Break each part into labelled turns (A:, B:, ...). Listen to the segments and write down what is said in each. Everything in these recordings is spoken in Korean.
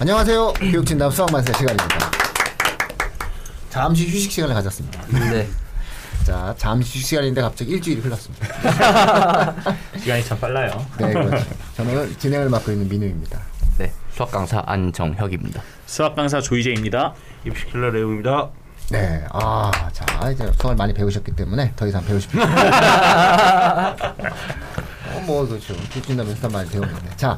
A: 안녕하세요. 교육진담 수학만세 시간입니다. 잠시 휴식 시간을 가졌습니다.
B: 네.
A: 자, 잠시 휴식 시간인데 갑자기 일주일이 흘렀습니다.
C: 시간이 참 빨라요.
A: 네, 그렇죠. 저는 진행을 맡고 있는 민우입니다.
B: 네. 수학 강사 안정혁입니다.
C: 수학 강사 조이재입니다.
D: 입시킬러 레오입니다.
A: 네, 아, 자, 이제 수학을 많이 배우셨기 때문에 더 이상 배우실 필요 없어요. 어, 뭐, 그렇죠. 교육진담에서 많이 배웠는데. 자,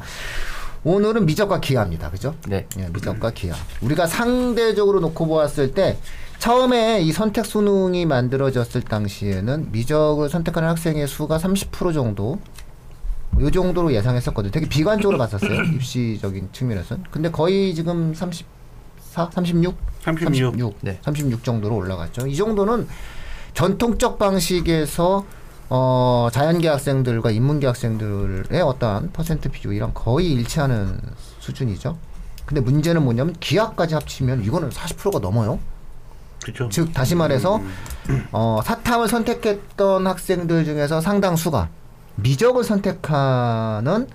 A: 오늘은 미적과 기하입니다. 그죠?
B: 네.
A: 예, 미적과 기하. 우리가 상대적으로 놓고 보았을 때 처음에 이 선택 수능이 만들어졌을 당시에는 미적을 선택하는 학생의 수가 30% 정도 요 정도로 예상했었거든요. 되게 비관적으로 봤었어요. 입시적인 측면에서는. 근데 거의 지금 34, 36,
D: 36.
B: 네.
A: 36 정도로 올라갔죠. 이 정도는 전통적 방식에서 어, 자연계 학생들과 인문계 학생들의 어떠한 퍼센트 비율이랑 거의 일치하는 수준이죠. 근데 문제는 뭐냐면 기하까지 합치면 이거는 40%가 넘어요.
D: 그렇죠.
A: 즉 다시 말해서 어, 사탐을 선택했던 학생들 중에서 상당수가 미적을 선택하는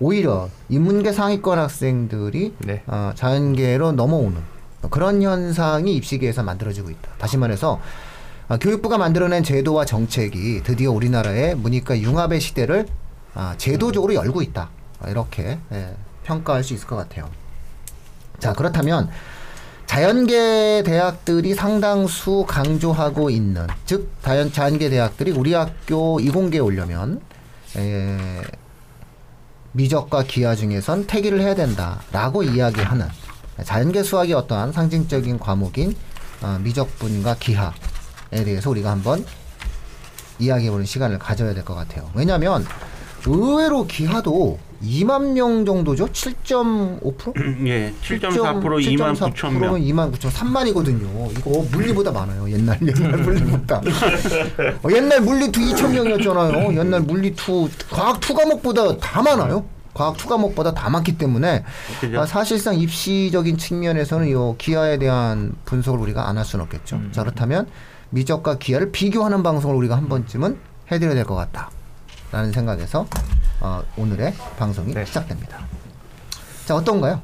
A: 오히려 인문계 상위권 학생들이
B: 네.
A: 어, 자연계로 넘어오는 그런 현상이 입시계에서 만들어지고 있다. 다시 말해서 아, 교육부가 만들어낸 제도와 정책이 드디어 우리나라의 문이과 융합의 시대를 아, 제도적으로 열고 있다. 아, 이렇게 예, 평가할 수 있을 것 같아요. 자 그렇다면 자연계 대학들이 상당수 강조하고 있는 즉 자연 자연계 대학들이 우리 학교 이공계에 오려면 에, 미적과 기하 중에선 태기를 해야 된다라고 이야기하는 자연계 수학의 어떠한 상징적인 과목인 어, 미적분과 기하에 대해서 우리가 한번 이야기해보는 시간을 가져야 될 것 같아요. 왜냐하면 의외로 기하도 2만 명 정도죠? 7.5%?
D: 예, 7.4% 2만 9천 명.
A: 2만 9천 3만이거든요. 이거 물리보다 많아요. 옛날 옛날 물리보다. 어, 옛날 물리 two 2천 명이었잖아요. 옛날 물리 two 과학 two 과목보다 다 많아요. 과학 two 과목보다 다 많기 때문에? 아, 사실상 입시적인 측면에서는 이 기하에 대한 분석을 우리가 안 할 수는 없겠죠. 자 그렇다면 미적과 기하를 비교하는 방송을 우리가 한 번쯤은 해드려야 될 것 같다라는 생각에서 어, 오늘의 방송이
B: 네.
A: 시작됩니다. 자 어떤가요?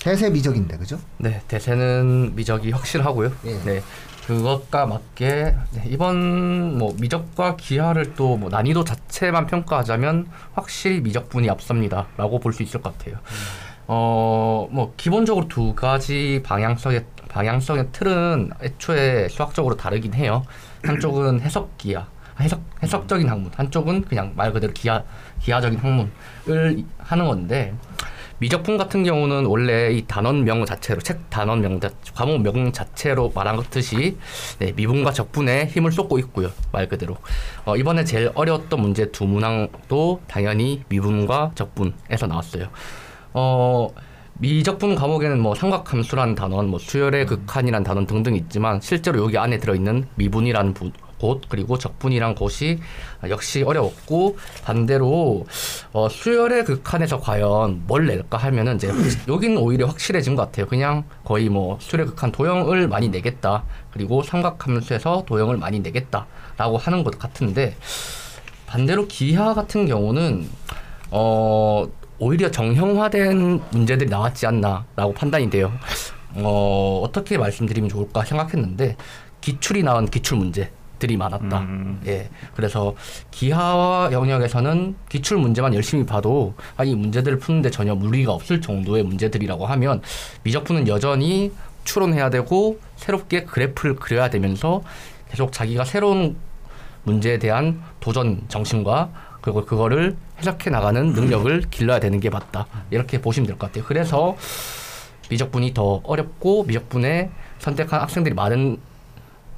A: 대세 미적인데 그죠?
B: 네. 대세는 미적이 확실하고요.
A: 예.
B: 네. 그것과 맞게 네, 이번 뭐 미적과 기하를 또 뭐 난이도 자체만 평가하자면 확실히 미적분이 앞섭니다라고 볼 수 있을 것 같아요. 어, 뭐 기본적으로 두 가지 방향성의 방향성의 틀은 애초에 수학적으로 다르긴 해요. 한쪽은 해석 기하, 해석 해석적인 학문, 한쪽은 그냥 말 그대로 기하 기하적인 학문을 하는 건데 미적분 같은 경우는 원래 이 단원명 자체로 책 단원명 자, 과목명 자체로 말한 것듯이 네, 미분과 적분에 힘을 쏟고 있고요 말 그대로. 어, 이번에 제일 어려웠던 문제 두 문항도 당연히 미분과 적분에서 나왔어요. 어, 미적분 과목에는 뭐 삼각함수라는 단원, 뭐 수열의 극한이라는 단원 등등 있지만 실제로 여기 안에 들어있는 미분이라는 부, 곳 그리고 적분이란 곳이 역시 어려웠고 반대로 어, 수열의 극한에서 과연 뭘 낼까 하면은 이제 여기는 오히려 확실해진 것 같아요. 그냥 거의 뭐 수열의 극한 도형을 많이 내겠다 그리고 삼각함수에서 도형을 많이 내겠다라고 하는 것 같은데 반대로 기하 같은 경우는 어 오히려 정형화된 문제들이 나왔지 않나라고 판단이 돼요. 어 어떻게 말씀드리면 좋을까 생각했는데 기출이 나온 기출 문제 들이 많았다.
C: 음.
B: 예, 그래서 기하 영역에서는 기출 문제만 열심히 봐도 아, 이 문제들을 푸는데 전혀 무리가 없을 정도의 문제들이라고 하면 미적분은 여전히 추론해야 되고 새롭게 그래프를 그려야 되면서 계속 자기가 새로운 문제에 대한 도전 정신과 그리고 그거를 해석해 나가는 능력을 길러야 되는 게 맞다. 이렇게 보시면 될 것 같아요. 그래서 미적분이 더 어렵고 미적분에 선택한 학생들이 많은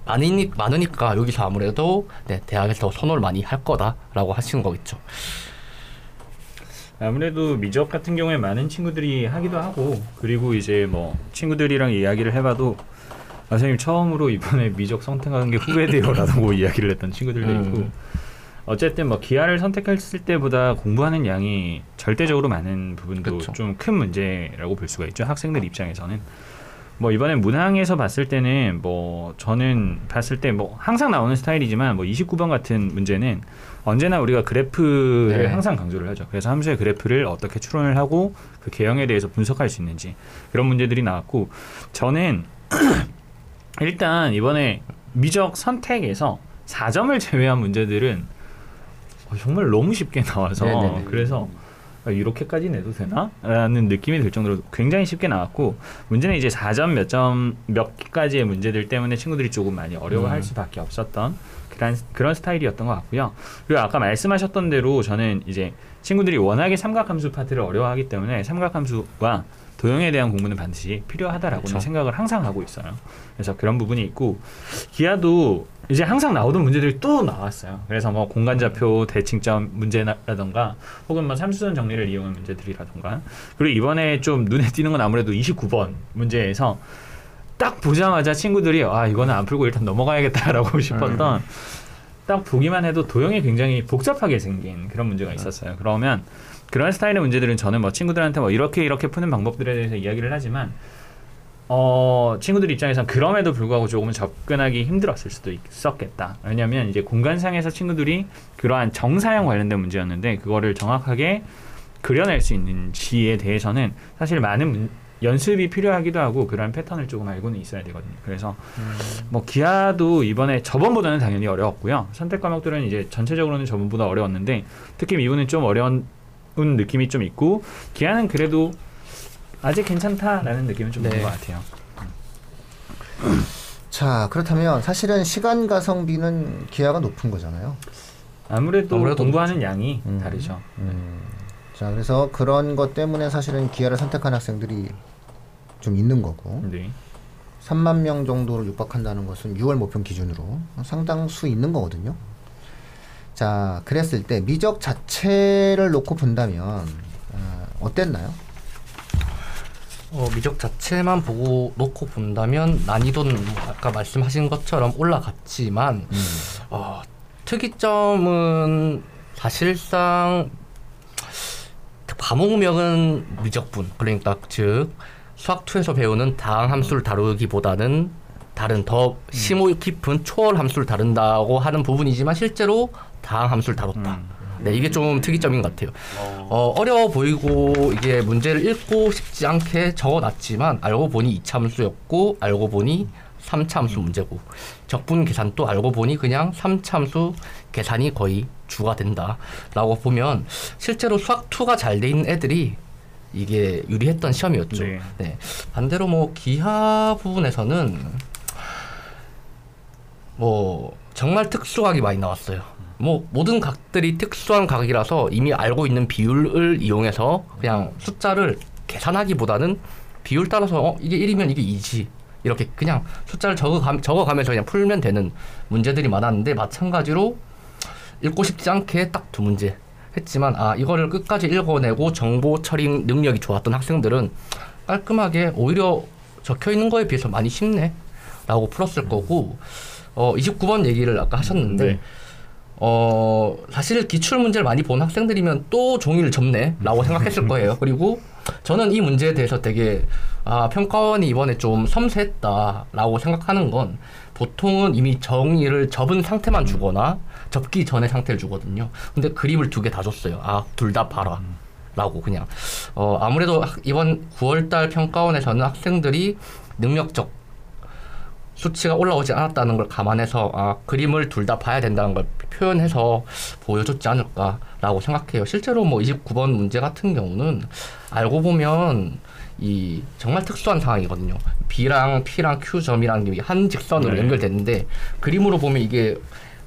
B: 많으니, 많으니까 여기서 아무래도 네, 대학에서 선호를 많이 할 거다라고 하시는 거겠죠.
C: 아무래도 미적 같은 경우에 많은 친구들이 하기도 하고 그리고 이제 뭐 친구들이랑 이야기를 해봐도 아, 선생님 처음으로 이번에 미적 선택한 게 후회돼요라고 이야기를 했던 친구들도
B: 음.
C: 있고 어쨌든 뭐 기하를 선택했을 때보다 공부하는 양이 절대적으로 많은 부분도. 좀 큰 문제라고 볼 수가 있죠 학생들 입장에서는 뭐 이번에 문항에서 봤을 때는 뭐 저는 봤을 때 뭐 항상 나오는 스타일이지만 뭐 29번 같은 문제는 언제나 우리가 그래프를
B: 네.
C: 항상 강조를 하죠. 그래서 함수의 그래프를 어떻게 추론을 하고 그 개형에 대해서 분석할 수 있는지 그런 문제들이 나왔고 저는 일단 이번에 미적 선택에서 4점을 제외한 문제들은 어, 정말 너무 쉽게 나와서
B: 네네네.
C: 그래서 아, 이렇게까지 내도 되나? 라는 느낌이 들 정도로 굉장히 쉽게 나왔고 문제는 이제 4점 몇 점몇 가지의 문제들 때문에 친구들이 조금 많이 어려워할
B: 음.
C: 수밖에 없었던 그런 그런 스타일이었던 것 같고요. 그리고 아까 말씀하셨던 대로 저는 이제 친구들이 워낙에 삼각함수 파트를 어려워하기 때문에 삼각함수와 도형에 대한 공부는 반드시 필요하다라고는
B: 그쵸.
C: 생각을 항상 하고 있어요. 그래서 그런 부분이 있고 기아도 이제 항상 나오던 문제들이 또 나왔어요. 그래서 뭐 공간좌표 대칭점 문제라던가 혹은 뭐 삼수선 정리를 이용한 문제들이라던가 그리고 이번에 좀 눈에 띄는 건 아무래도 29번 문제에서 딱 보자마자 친구들이 아 이거는 안 풀고 일단 넘어가야겠다라고 싶었던 딱 보기만 해도 도형이 굉장히 복잡하게 생긴 그런 문제가 있었어요. 그러면 그런 스타일의 문제들은 저는 뭐 친구들한테 뭐 이렇게 이렇게 푸는 방법들에 대해서 이야기를 하지만 어 친구들 입장에선 그럼에도 불구하고 조금은 접근하기 힘들었을 수도 있었겠다. 왜냐하면 이제 공간상에서 친구들이 그러한 정사형 관련된 문제였는데 그거를 정확하게 그려낼 수 있는지에 대해서는 사실 많은 문- 연습이 필요하기도 하고 그러한 패턴을 조금 알고는 있어야 되거든요. 그래서 뭐 기아도 이번에 저번보다는 당연히 어려웠고요. 선택 과목들은 이제 전체적으로는 저번보다 어려웠는데 특히 미분은 좀 어려운 느낌이 좀 있고 기아는 그래도 아직 괜찮다라는 느낌은 좀 있는
B: 네.
C: 것 같아요.
A: 자 그렇다면 사실은 시간 가성비는 기하가 높은 거잖아요.
C: 아무래도,
B: 아무래도
C: 공부하는 양이
A: 음.
C: 다르죠.
A: 자 그래서 그런 것 때문에 사실은 기하를 선택한 학생들이 좀 있는 거고
C: 네.
A: 3만 명 정도를 육박한다는 것은 6월 모평 기준으로 상당수 있는 거거든요. 자 그랬을 때 미적 자체를 놓고 본다면 어, 어땠나요?
B: 어, 미적 자체만 보고 놓고 본다면 난이도는 뭐 아까 말씀하신 것처럼 올라갔지만 어, 특이점은 사실상 과목명은 미적분 그러니까 즉 수학 2에서 배우는 다항 함수를 다루기보다는 다른 더 심오 깊은 초월 함수를 다룬다고 하는 부분이지만 실제로 다항 함수를 다뤘다. 네, 이게 좀 특이점인 것 같아요. 어, 어려워 보이고 이게 문제를 읽고 싶지 않게 적어놨지만 알고 보니 2차 함수였고 알고 보니 3차 함수 문제고 적분 계산도 알고 보니 그냥 3차 함수 계산이 거의 주가 된다라고 보면 실제로 수학 2가 잘 돼 있는 애들이 이게 유리했던 시험이었죠.
C: 네.
B: 네. 반대로 뭐 기하 부분에서는 뭐 정말 특수각이 많이 나왔어요. 뭐 모든 각들이 특수한 각이라서 이미 알고 있는 비율을 이용해서 그냥 숫자를 계산하기보다는 비율 따라서 어 이게 1이면 이게 2지 이렇게 그냥 숫자를 적어가, 적어가면서 그냥 풀면 되는 문제들이 많았는데 마찬가지로 읽고 싶지 않게 딱 두 문제 했지만 아 이거를 끝까지 읽어내고 정보 처리 능력이 좋았던 학생들은 깔끔하게 오히려 적혀 있는 거에 비해서 많이 쉽네 라고 풀었을 거고 어 29번 얘기를 아까 하셨는데
C: 네.
B: 어 사실 기출 문제를 많이 본 학생들이면 또 종이를 접네라고 생각했을 거예요. 그리고 저는 이 문제에 대해서 되게 아 평가원이 이번에 좀 섬세했다라고 생각하는 건 보통은 이미 정의를 접은 상태만 주거나 접기 전의 상태를 주거든요. 근데 그림을 두 개 다 줬어요. 아 둘 다 봐라. 라고 그냥 어 아무래도 학- 이번 9월달 평가원에서는 학생들이 능력적 수치가 올라오지 않았다는 걸 감안해서 아 그림을 둘 다 봐야 된다는 걸 표현해서 보여줬지 않을까라고 생각해요. 실제로 뭐 29번 문제 같은 경우는 알고 보면 이 정말 특수한 상황이거든요. B랑 P랑 Q 점이라는 게 한 직선으로
C: 네.
B: 연결됐는데 그림으로 보면 이게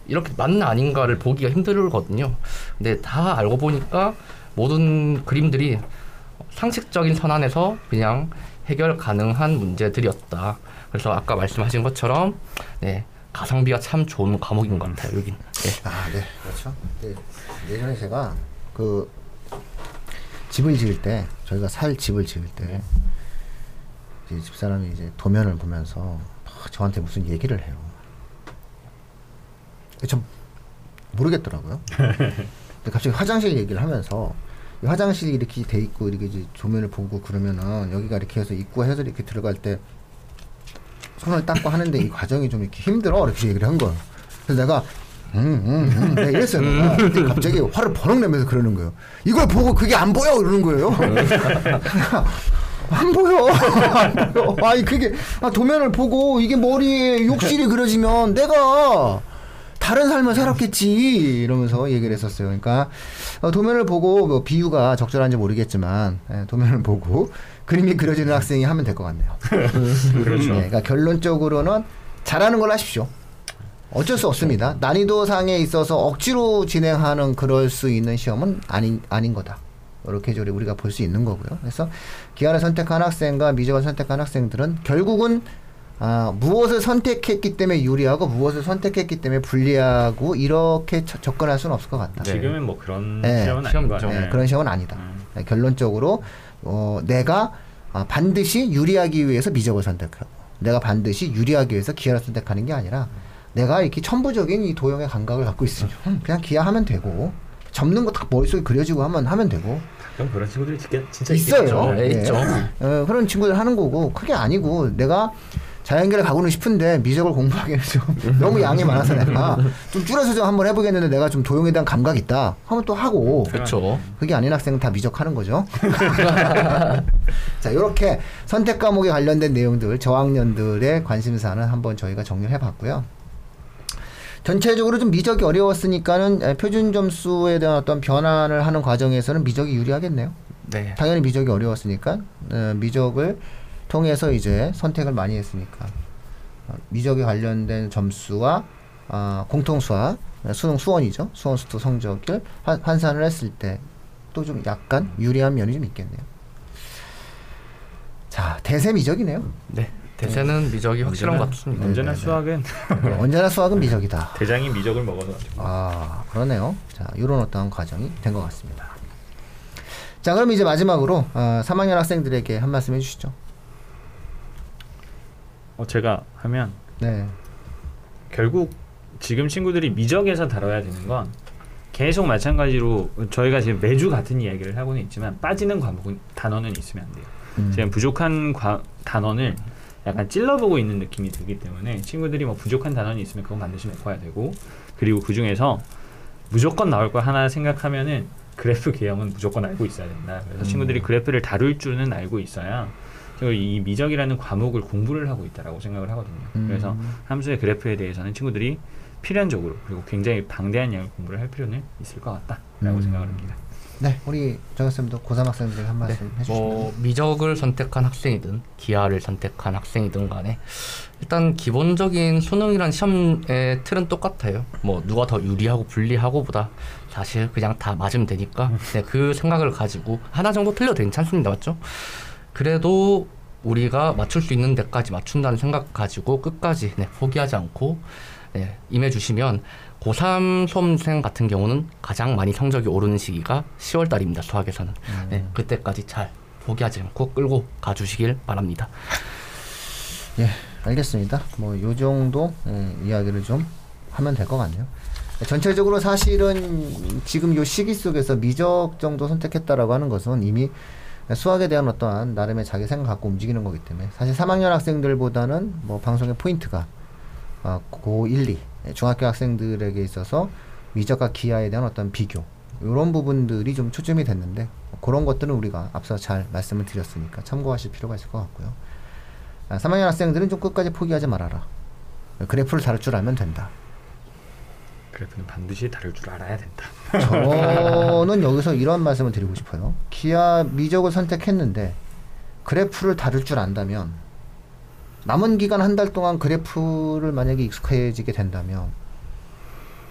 B: 이렇게 맞나 아닌가를 보기가 힘들거든요. 근데 다 알고 보니까 모든 그림들이 상식적인 선안에서 그냥 해결 가능한 문제들이었다. 그래서 아까 말씀하신 것처럼 네, 가성비가 참 좋은 과목인 것 같아요. 여긴. 네.
A: 아, 네, 그렇죠. 네, 예전에 제가 그 집을 지을 때 저희가 살 집을 지을 때 이제 집사람이 이제 도면을 보면서 막 저한테 무슨 얘기를 해요. 좀 모르겠더라고요. 근데 갑자기 화장실 얘기를 하면서 이 화장실이 이렇게 돼 있고 이렇게 이제 조면을 보고 그러면은 여기가 이렇게 해서 입구가 해서 이렇게 들어갈 때 손을 닦고 하는데 이 과정이 좀 이렇게 힘들어 이렇게 얘기를 한 거예요. 그래서 내가 음, 음, 음, 내가 이랬어요. 내가. 근데 갑자기 화를 버럭 내면서 그러는 거예요. 이걸 보고 그게 안 보여 이러는 거예요. 안 보여. 안 보여. 아니 그게 아, 도면을 보고 이게 머리에 욕실이 그려지면 내가 다른 삶을 살았겠지 이러면서 얘기를 했었어요. 그러니까 어, 도면을 보고 뭐 비유가 적절한지 모르겠지만 예, 도면을 보고 그림이 그려지는 학생이 하면 될 것 같네요.
C: 그렇죠.
A: 네, 그러니까 결론적으로는 잘하는 걸 하십시오. 어쩔 수 없습니다. 난이도 상에 있어서 억지로 진행하는 그럴 수 있는 시험은 아닌 아닌 거다. 이렇게 저리 우리가 볼 수 있는 거고요. 그래서 기하를 선택한 학생과 미적을 선택한 학생들은 결국은 아, 무엇을 선택했기 때문에 유리하고 무엇을 선택했기 때문에 불리하고 이렇게 처- 접근할 수는 없을 것 같다.
B: 네.
C: 지금은 뭐 그런
A: 네.
C: 시험은 아닌
B: 시험.
A: 네, 그런 시험은 아니다.
C: 음.
A: 네, 결론적으로 어, 내가 아, 반드시 유리하기 위해서 미적을 선택하고 내가 반드시 유리하기 위해서 기하를 선택하는 게 아니라 내가 이렇게 천부적인 이 도형의 감각을 갖고 있으면 음, 그냥 기하하면 되고 접는 거 다 머릿속에 그려지고 하면 하면 되고
C: 그럼 그런 친구들이 진짜,
A: 있어요.
C: 있겠죠.
B: 네,
A: 예.
B: 있죠.
A: 어, 그런 친구들 하는 거고 그게 아니고 내가 자연계를 가고는 싶은데 미적을 공부하기는 좀 너무 양이 많아서 내가 좀 줄여서 좀 한번 해보겠는데 내가 좀 도형에 대한 감각이 있다 하면 또 하고
B: 그렇죠.
A: 그게 아닌 학생은 다 미적하는 거죠. 자, 이렇게 선택 과목에 관련된 내용들, 저학년들의 관심사는 한번 저희가 정리를 해봤고요. 전체적으로 좀 미적이 어려웠으니까는 에, 표준 점수에 대한 어떤 변환을 하는 과정에서는 미적이 유리하겠네요.
B: 네.
A: 당연히 미적이 어려웠으니까 어, 미적을 통해서 이제 선택을 많이 했으니까 어, 미적에 관련된 점수와 어, 공통수학 어, 수능 수원이죠 수원 수도 성적을 환, 환산을 했을 때 또 좀 약간 유리한 면이 좀 있겠네요. 자 대세 미적이네요.
B: 네. 대세는 미적이 확실한 것 같습니다.
C: 언제나
A: 네, 네.
C: 수학은
A: 네, 언제나 수학은 미적이다.
C: 대장이 미적을 먹어서.
A: 아 그러네요. 자 이런 어떤 과정이 된 것 같습니다. 자 그럼 이제 마지막으로 어, 3학년 학생들에게 한 말씀 해주시죠.
C: 어, 제가 하면
A: 네.
C: 결국 지금 친구들이 미적에서 다뤄야 되는 건 계속 마찬가지로 저희가 지금 매주 같은 이야기를 하고는 있지만 빠지는 과목은 단어는 있으면 안 돼요.
A: 음.
C: 지금 부족한 과, 단어를 약간 찔러보고 있는 느낌이 들기 때문에 친구들이 뭐 부족한 단원이 있으면 그건 반드시 메꿔야 되고 그리고 그 중에서 무조건 나올 거 하나 생각하면은 그래프 개형은 무조건 알고 있어야 된다. 그래서 친구들이 그래프를 다룰 줄은 알고 있어야 그리고 이 미적이라는 과목을 공부를 하고 있다라고 생각을 하거든요.
A: 음.
C: 그래서 함수의 그래프에 대해서는 친구들이 필연적으로 그리고 굉장히 방대한 양을 공부를 할 필요는 있을 것 같다라고
A: 음.
C: 생각을 합니다.
A: 네, 우리 정쌤도 고3 학생들에게 한 말씀 해주시면
B: 뭐 미적을 선택한 학생이든 기하를 선택한 학생이든 간에 일단 기본적인 수능이란 시험의 틀은 똑같아요. 뭐 누가 더 유리하고 불리하고보다 사실 그냥 다 맞으면 되니까 네, 그 생각을 가지고 하나 정도 틀려도 괜찮습니다, 맞죠? 그래도 우리가 맞출 수 있는 데까지 맞춘다는 생각 가지고 끝까지 네, 포기하지 않고 네, 임해주시면 고3 수험생 같은 경우는 가장 많이 성적이 오르는 시기가 10월 달입니다. 수학에서는. 네, 그때까지 잘 포기하지 않고 끌고 가주시길 바랍니다.
A: 예, 알겠습니다. 뭐요 정도 예, 이야기를 좀 하면 될 것 같네요. 전체적으로 사실은 지금 요 시기 속에서 미적 정도 선택했다라고 하는 것은 이미 수학에 대한 어떠한 나름의 자기 생각 갖고 움직이는 거기 때문에 사실 3학년 학생들보다는 뭐 방송의 포인트가 어, 고1, 2 중학교 학생들에게 있어서 미적과 기하에 대한 어떤 비교 이런 부분들이 좀 초점이 됐는데 그런 것들은 우리가 앞서 잘 말씀을 드렸으니까 참고하실 필요가 있을 것 같고요. 아, 3학년 학생들은 좀 끝까지 포기하지 말아라. 그래프를 다룰 줄 알면 된다.
C: 그래프는 반드시 다룰 줄 알아야 된다.
A: 저는 여기서 이런 말씀을 드리고 싶어요. 기하 미적을 선택했는데 그래프를 다룰 줄 안다면 남은 기간 한 달 동안 그래프를 만약에 익숙해지게 된다면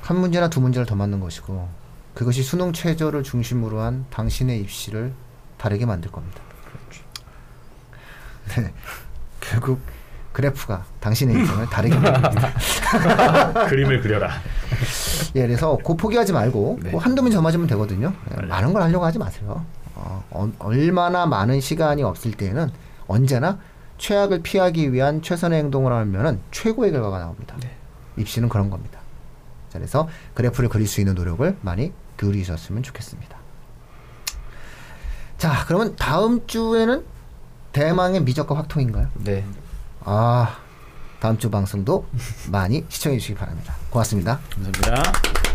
A: 한 문제나 두 문제를 더 맞는 것이고 그것이 수능 최저를 중심으로 한 당신의 입시를 다르게 만들 겁니다. 네. 결국 그래프가 당신의 인생을 다르게 만듭니다.
C: 그림을 그려라.
A: 예, 그래서 고 포기하지 말고
B: 네.
A: 뭐 한두 더 맞으면 되거든요. 예,
C: 맞아요.
A: 많은 걸 하려고 하지 마세요. 어, 어, 얼마나 많은 시간이 없을 때에는 언제나 최악을 피하기 위한 최선의 행동을 하면은 최고의 결과가 나옵니다.
B: 네.
A: 입시는 그런 겁니다. 자, 그래서 그래프를 그릴 수 있는 노력을 많이 기울이셨으면 좋겠습니다. 자, 그러면 다음 주에는 대망의 미적과 확통인가요?
B: 네.
A: 아, 다음 주 방송도 많이 시청해 주시기 바랍니다. 고맙습니다.
C: 감사합니다.